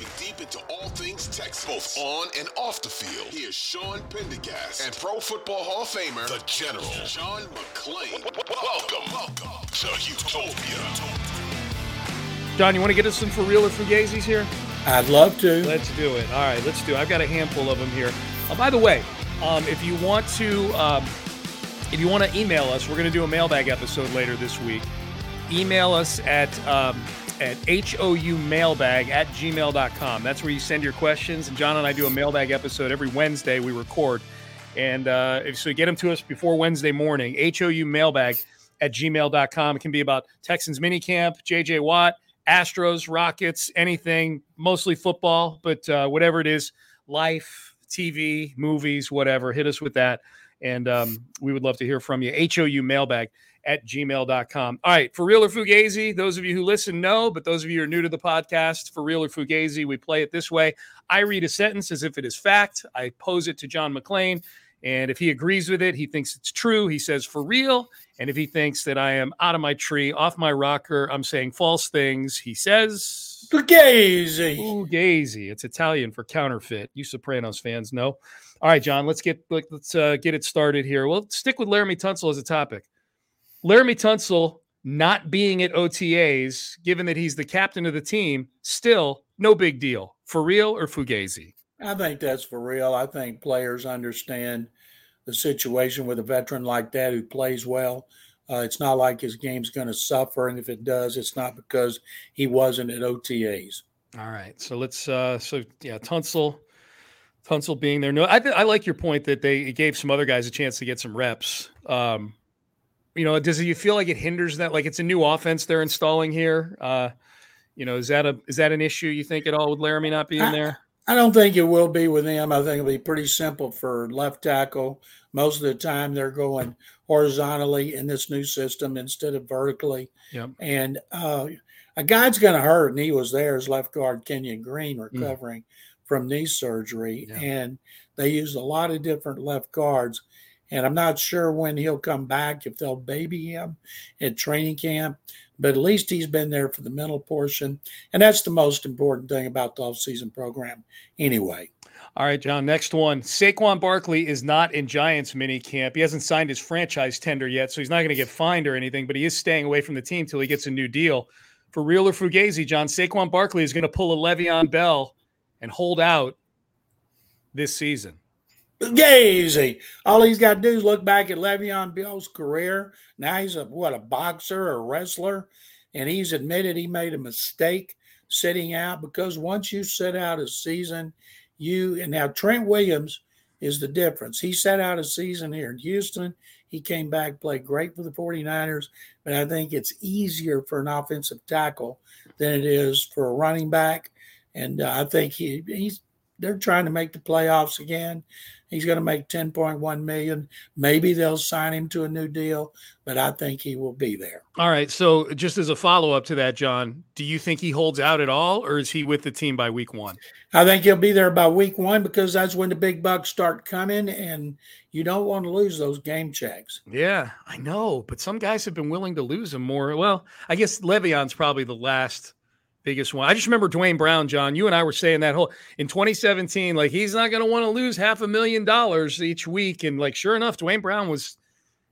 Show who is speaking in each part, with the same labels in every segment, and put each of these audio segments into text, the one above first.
Speaker 1: diving deep into all things Texas, both on and off the field. Here's Sean Pendergast and Pro Football Hall of Famer, the General John McClain. Welcome, welcome to Houtopia.
Speaker 2: John, you want to get us some for real or fugazis here?
Speaker 3: I'd love to.
Speaker 2: Let's do it. All right, let's do it. I've got a handful of them here. Uh, by the way, um, if you want to, um, if you want to email us, we're going to do a mailbag episode later this week. Email us at um, at houmailbag at gmail.com. That's where you send your questions. And John and I do a mailbag episode every Wednesday. We record, and uh, if, so get them to us before Wednesday morning. Hou mailbag at gmail.com. It can be about Texans minicamp, JJ Watt. Astros, Rockets, anything, mostly football, but uh, whatever it is, life, TV, movies, whatever, hit us with that. And um, we would love to hear from you. HOU mailbag at gmail.com. All right, for real or Fugazi, those of you who listen know, but those of you who are new to the podcast, for real or Fugazi, we play it this way. I read a sentence as if it is fact. I pose it to John McClain. And if he agrees with it, he thinks it's true. He says for real. And if he thinks that I am out of my tree, off my rocker, I'm saying false things, he says
Speaker 3: Fugazi.
Speaker 2: Fugazi. It's Italian for counterfeit. You Sopranos fans know. All right, John, let's get let's uh, get it started here. We'll stick with Laremy Tunsil as a topic. Laremy Tunsil not being at OTAs, given that he's the captain of the team, still no big deal. For real or Fugazi?
Speaker 3: I think that's for real. I think players understand the situation with a veteran like that who plays well. Uh, it's not like his game's going to suffer, and if it does, it's not because he wasn't at OTAs.
Speaker 2: All right, so let's. Uh, so yeah, Tunsil, Tunsil being there. No, I th- I like your point that they gave some other guys a chance to get some reps. Um, you know, does it, you feel like it hinders that? Like it's a new offense they're installing here. Uh, you know, is that a is that an issue you think at all with Laremy not being
Speaker 3: I,
Speaker 2: there?
Speaker 3: I don't think it will be with him. I think it'll be pretty simple for left tackle. Most of the time, they're going horizontally in this new system instead of vertically.
Speaker 2: Yep.
Speaker 3: And uh, a guy's going to hurt, and he was there as left guard Kenyon Green recovering mm. from knee surgery. Yeah. And they used a lot of different left guards. And I'm not sure when he'll come back, if they'll baby him at training camp but at least he's been there for the mental portion. And that's the most important thing about the offseason program anyway.
Speaker 2: All right, John. Next one. Saquon Barkley is not in Giants mini camp. He hasn't signed his franchise tender yet, so he's not going to get fined or anything, but he is staying away from the team till he gets a new deal. For real or Fugazi, John, Saquon Barkley is going to pull a Le'Veon Bell and hold out this season.
Speaker 3: Gazy. All he's got to do is look back at Le'Veon Bell's career. Now he's a what a boxer or wrestler, and he's admitted he made a mistake sitting out because once you sit out a season, you and now Trent Williams is the difference. He sat out a season here in Houston. He came back, played great for the 49ers, but I think it's easier for an offensive tackle than it is for a running back. And uh, I think he he's they're trying to make the playoffs again. He's going to make 10.1 million. Maybe they'll sign him to a new deal, but I think he will be there.
Speaker 2: All right. So just as a follow up to that, John, do you think he holds out at all or is he with the team by week 1?
Speaker 3: I think he'll be there by week 1 because that's when the big bucks start coming and you don't want to lose those game checks.
Speaker 2: Yeah, I know, but some guys have been willing to lose them more. Well, I guess Le'Veon's probably the last biggest one. I just remember Duane Brown, John. You and I were saying that whole in 2017, like he's not going to want to lose half a million dollars each week, and like sure enough, Duane Brown was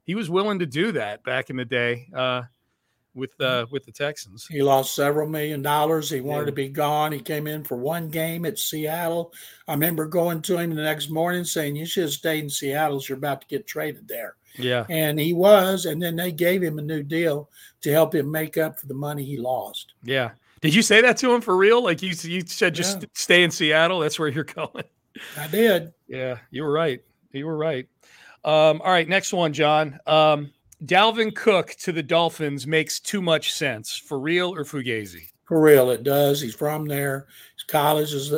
Speaker 2: he was willing to do that back in the day. Uh, with uh, with the Texans.
Speaker 3: He lost several million dollars. He wanted
Speaker 2: Yeah.
Speaker 3: to be gone. He came in for one game at Seattle. I remember going to him the next morning saying, "You should have stayed in Seattle. You're about to get traded there."
Speaker 2: Yeah,
Speaker 3: And he was. And then they gave him a new deal to help him make up for the money he lost.
Speaker 2: yeah. Did you say that to him for real? Like you you said, just
Speaker 3: Yeah.
Speaker 2: stay in Seattle. That's where you're going.
Speaker 3: I did.
Speaker 2: Yeah, you were right. You were right. Um, all right, next one, John. Um, Dalvin Cook to the Dolphins makes too much sense. For real or Fugazi?
Speaker 3: For real, it does. He's from there. His college is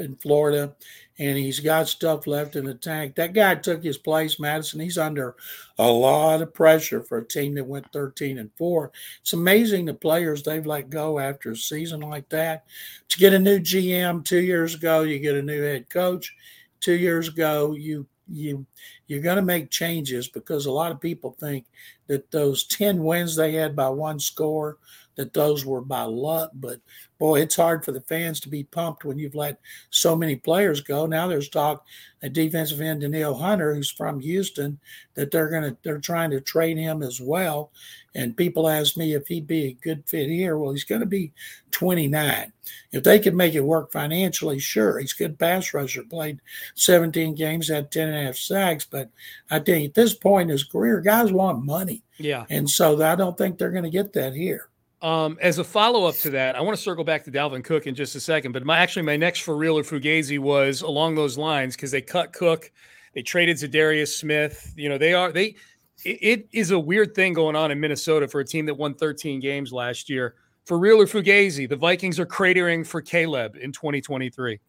Speaker 3: in Florida, and he's got stuff left in the tank. That guy took his place, Mattison. He's under a lot of pressure for a team that went 13 and 4. It's amazing the players they've let go after a season like that. To get a new GM two years ago, you get a new head coach. Two years ago, you you you're going to make changes because a lot of people think that those 10 wins they had by one score that those were by luck but boy it's hard for the fans to be pumped when you've let so many players go. Now there's talk at defensive end Danielle Hunter who's from Houston that they're going to they're trying to trade him as well. And people ask me if he'd be a good fit here. Well he's going to be 29 if they could make it work financially sure. He's a good pass rusher played 17 games had 10 and a half sacks but I think at this point in his career guys want money.
Speaker 2: Yeah.
Speaker 3: and so I don't think they're going to get that here
Speaker 2: Um, as a follow up to that, I want to circle back to Dalvin Cook in just a second. But my actually my next for real or Fugazi was along those lines because they cut Cook, they traded Za'Darius Smith. You know they are they. It, it is a weird thing going on in Minnesota for a team that won 13 games last year. For real or Fugazi, the Vikings are cratering for Caleb in 2023.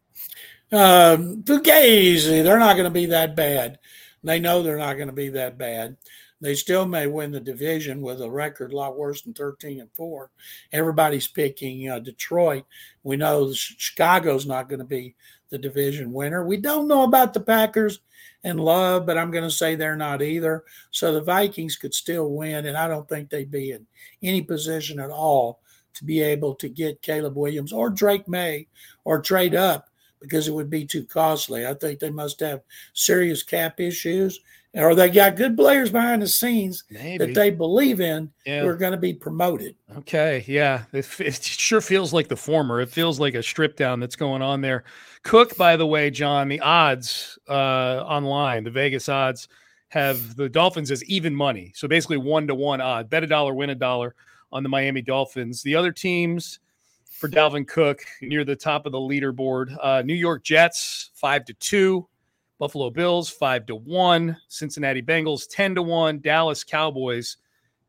Speaker 3: Um, Fugazi, they're not going to be that bad. They know they're not going to be that bad. They still may win the division with a record a lot worse than 13 and 4. Everybody's picking uh, Detroit. We know Ch- Chicago's not going to be the division winner. We don't know about the Packers and Love, but I'm going to say they're not either. So the Vikings could still win, and I don't think they'd be in any position at all to be able to get Caleb Williams or Drake Maye or trade up because it would be too costly. I think they must have serious cap issues, or they got good players behind the scenes
Speaker 2: Maybe.
Speaker 3: that they believe in
Speaker 2: Yeah.
Speaker 3: who are going to be promoted.
Speaker 2: Okay, yeah, it, it sure feels like the former. It feels like a strip down that's going on there. Cook, by the way, John, the odds uh, online, the Vegas odds have the Dolphins as even money, so basically one to one odd. Bet a dollar, win a dollar on the Miami Dolphins. The other teams for Dalvin Cook near the top of the leaderboard: uh, New York Jets five to two, Buffalo Bills five to one, Cincinnati Bengals ten to one, Dallas Cowboys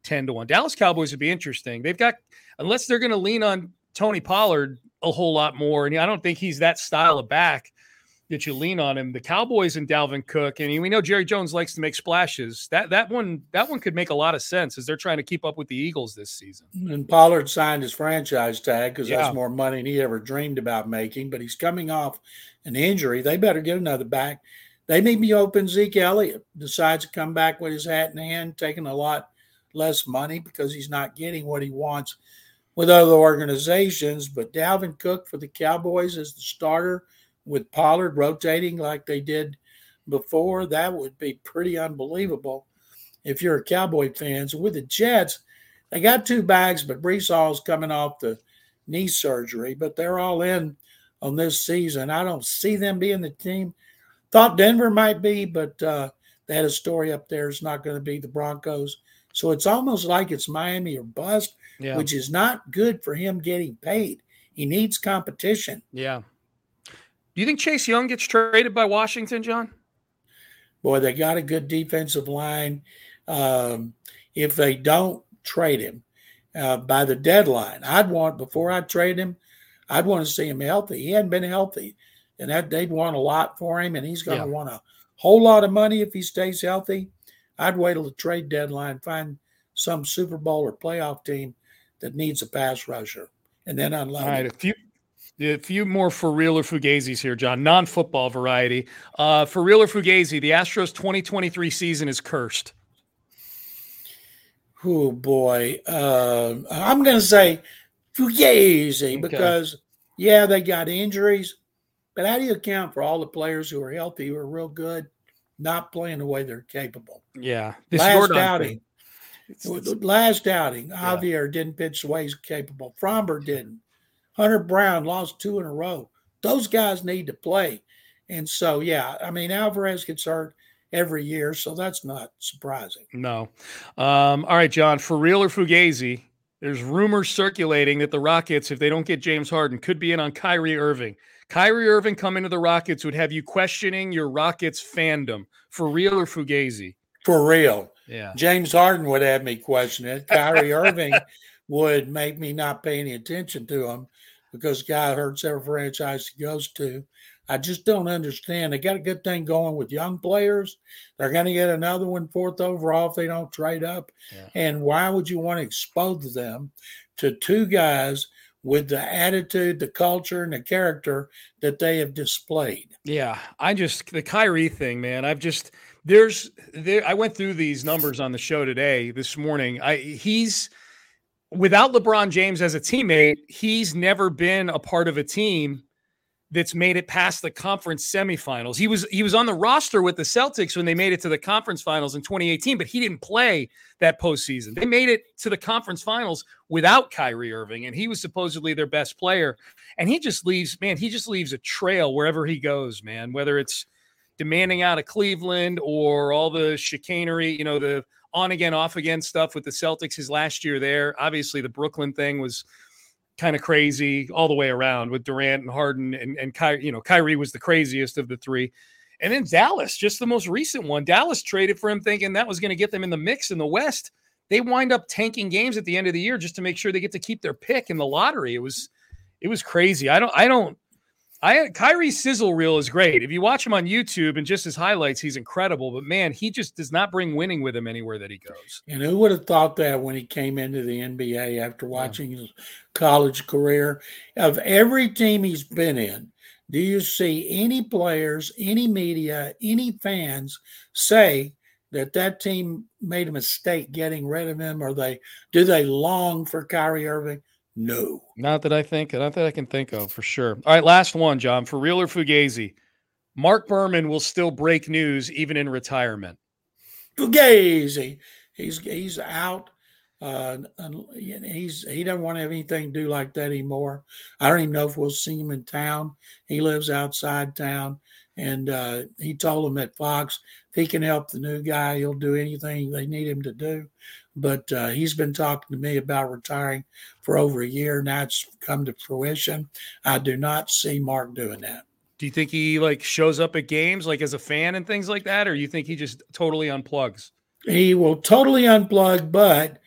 Speaker 2: 10 to 1. Dallas Cowboys would be interesting. They've got, unless they're going to lean on Tony Pollard a whole lot more, and I don't think he's that style of back that you lean on him. The Cowboys and Dalvin Cook, and we know Jerry Jones likes to make splashes. That that one that one could make a lot of sense as they're trying to keep up with the Eagles this season.
Speaker 3: And Pollard signed his franchise tag because
Speaker 2: Yeah.
Speaker 3: that's more money than he ever dreamed about making. But he's coming off an injury. They better get another back. They may be open. Zeke Elliott decides to come back with his hat in hand, taking a lot less money because he's not getting what he wants with other organizations. But Dalvin Cook for the Cowboys as the starter with Pollard rotating like they did before, that would be pretty unbelievable if you're a Cowboy fan. So with the Jets, they got two bags, but Breece Hall's coming off the knee surgery, but they're all in on this season. I don't see them being the team. Thought Denver might be, but uh, they had a story up there. It's not going to be the Broncos. So it's almost like it's Miami or bust,
Speaker 2: Yeah.
Speaker 3: which is not good for him getting paid. He needs competition.
Speaker 2: yeah. Do you think Chase Young gets traded by Washington, John?
Speaker 3: Boy, they got a good defensive line. Um, if they don't trade him uh, by the deadline, I'd want before I trade him, I'd want to see him healthy. He hadn't been healthy, and that they'd want a lot for him, and he's going to
Speaker 2: Yeah.
Speaker 3: want a whole lot of money if he stays healthy. I'd wait till the trade deadline, find some Super Bowl or playoff team that needs a pass rusher, and then unload
Speaker 2: All right,
Speaker 3: him.
Speaker 2: a few a few more for real or fugazis here, John. Non-football variety. Uh, for real or fugazi, the Astros 2023 season is cursed.
Speaker 3: Oh boy, uh, I'm going to say Fugazi
Speaker 2: Okay.
Speaker 3: because yeah, they got injuries, but how do you account for all the players who are healthy, who are real good, not playing the way they're capable?
Speaker 2: Yeah, this
Speaker 3: Last outing.
Speaker 2: It's- it's-
Speaker 3: Last outing, Javier didn't pitch the way he's capable. Framber didn't. Hunter Brown lost two in a row. Those guys need to play. And so, yeah, I mean, Alvarez gets hurt every year, so that's not surprising.
Speaker 2: No. Um, all right, John, for real or Fugazi, there's rumors circulating that the Rockets, if they don't get James Harden, could be in on Kyrie Irving. Kyrie Irving coming to the Rockets would have you questioning your Rockets fandom. For real or Fugazi?
Speaker 3: For real.
Speaker 2: Yeah.
Speaker 3: James Harden would have me question it. Kyrie Irving would make me not pay any attention to him because guy hurts every franchise he goes to. I just don't understand. They got a good thing going with young players. They're going to get another one fourth overall if they don't trade up.
Speaker 2: Yeah.
Speaker 3: And why would you want to expose them to two guys with the attitude, the culture, and the character that they have displayed?
Speaker 2: Yeah, I just the Kyrie thing, man. I've just there's there. I went through these numbers on the show today, this morning. I he's without LeBron James as a teammate, he's never been a part of a team that's made it past the conference semifinals. He was he was on the roster with the Celtics when they made it to the conference finals in 2018, but he didn't play that postseason. They made it to the conference finals without Kyrie Irving, and he was supposedly their best player. And he just leaves, man, he just leaves a trail wherever he goes, man. Whether it's demanding out of Cleveland or all the chicanery, you know, the on again, off again stuff with the Celtics his last year there. Obviously, the Brooklyn thing was kind of crazy all the way around with Durant and Harden and and Kyrie, you know, Kyrie was the craziest of the three. And then Dallas, just the most recent one. Dallas traded for him thinking that was going to get them in the mix in the West. They wind up tanking games at the end of the year just to make sure they get to keep their pick in the lottery. It was it was crazy. I don't I don't I Kyrie's sizzle reel is great. If you watch him on YouTube and just his highlights, he's incredible. But man, he just does not bring winning with him anywhere that he goes.
Speaker 3: And who would have thought that when he came into the NBA after watching his college career? Of every team he's been in, do you see any players, any media, any fans say that that team made a mistake getting rid of him, or they do they long for Kyrie Irving? No.
Speaker 2: Not that I think, not that I can think of for sure. All right, last one, John. For real or Fugazi, Mark Berman will still break news even in retirement.
Speaker 3: Fugazi, he's he's out. Uh, and he's he doesn't want to have anything to do like that anymore. I don't even know if we'll see him in town. He lives outside town, and uh, he told him at Fox if he can help the new guy, he'll do anything they need him to do. But uh, he's been talking to me about retiring for over a year. Now it's come to fruition. I do not see Mark doing that.
Speaker 2: Do you think he like shows up at games like as a fan and things like that, or you think he just totally unplugs?
Speaker 3: He will totally unplug, but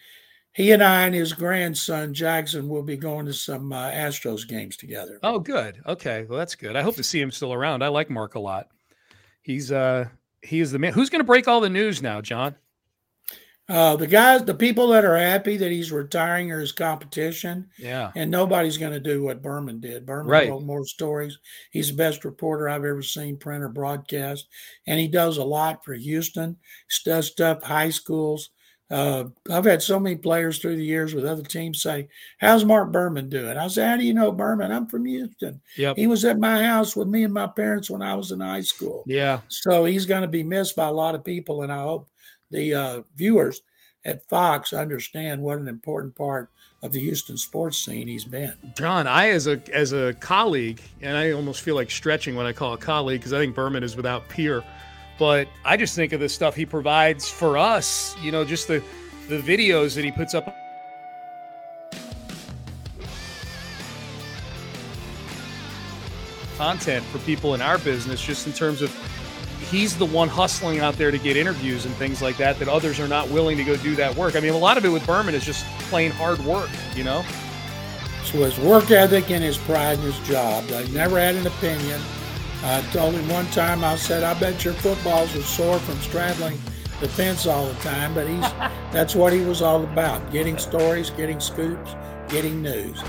Speaker 3: he and I and his grandson Jackson will be going to some uh, Astros games together.
Speaker 2: Oh, good. Okay, well that's good. I hope to see him still around. I like Mark a lot. He's uh he is the man. Who's going to break all the news now, John?
Speaker 3: Uh, the guys, the people that are happy that he's retiring are his competition,
Speaker 2: Yeah.
Speaker 3: and nobody's going to do what Berman did. Berman
Speaker 2: Right.
Speaker 3: wrote more stories. He's the best reporter I've ever seen, print or broadcast, and he does a lot for Houston. He does stuff high schools. Uh, I've had so many players through the years with other teams say, "How's Mark Berman doing?" I say, "How do you know Berman? I'm from Houston.
Speaker 2: Yep.
Speaker 3: He was at my house with me and my parents when I was in high school."
Speaker 2: Yeah.
Speaker 3: So he's going to be missed by a lot of people, and I hope the uh, viewers at Fox understand what an important part of the Houston sports scene he's been.
Speaker 2: John, I as a as a colleague, and I almost feel like stretching when I call a colleague because I think Berman is without peer. But I just think of the stuff he provides for us. You know, just the the videos that he puts up. Content for people in our business, just in terms of he's the one hustling out there to get interviews and things like that, that others are not willing to go do that work. I mean, a lot of it with Berman is just plain hard work, you know?
Speaker 3: So his work ethic and his pride in his job. I never had an opinion. I told him one time, I said, I bet your footballs are sore from straddling the fence all the time, but he's that's what he was all about. Getting stories, getting scoops, getting news.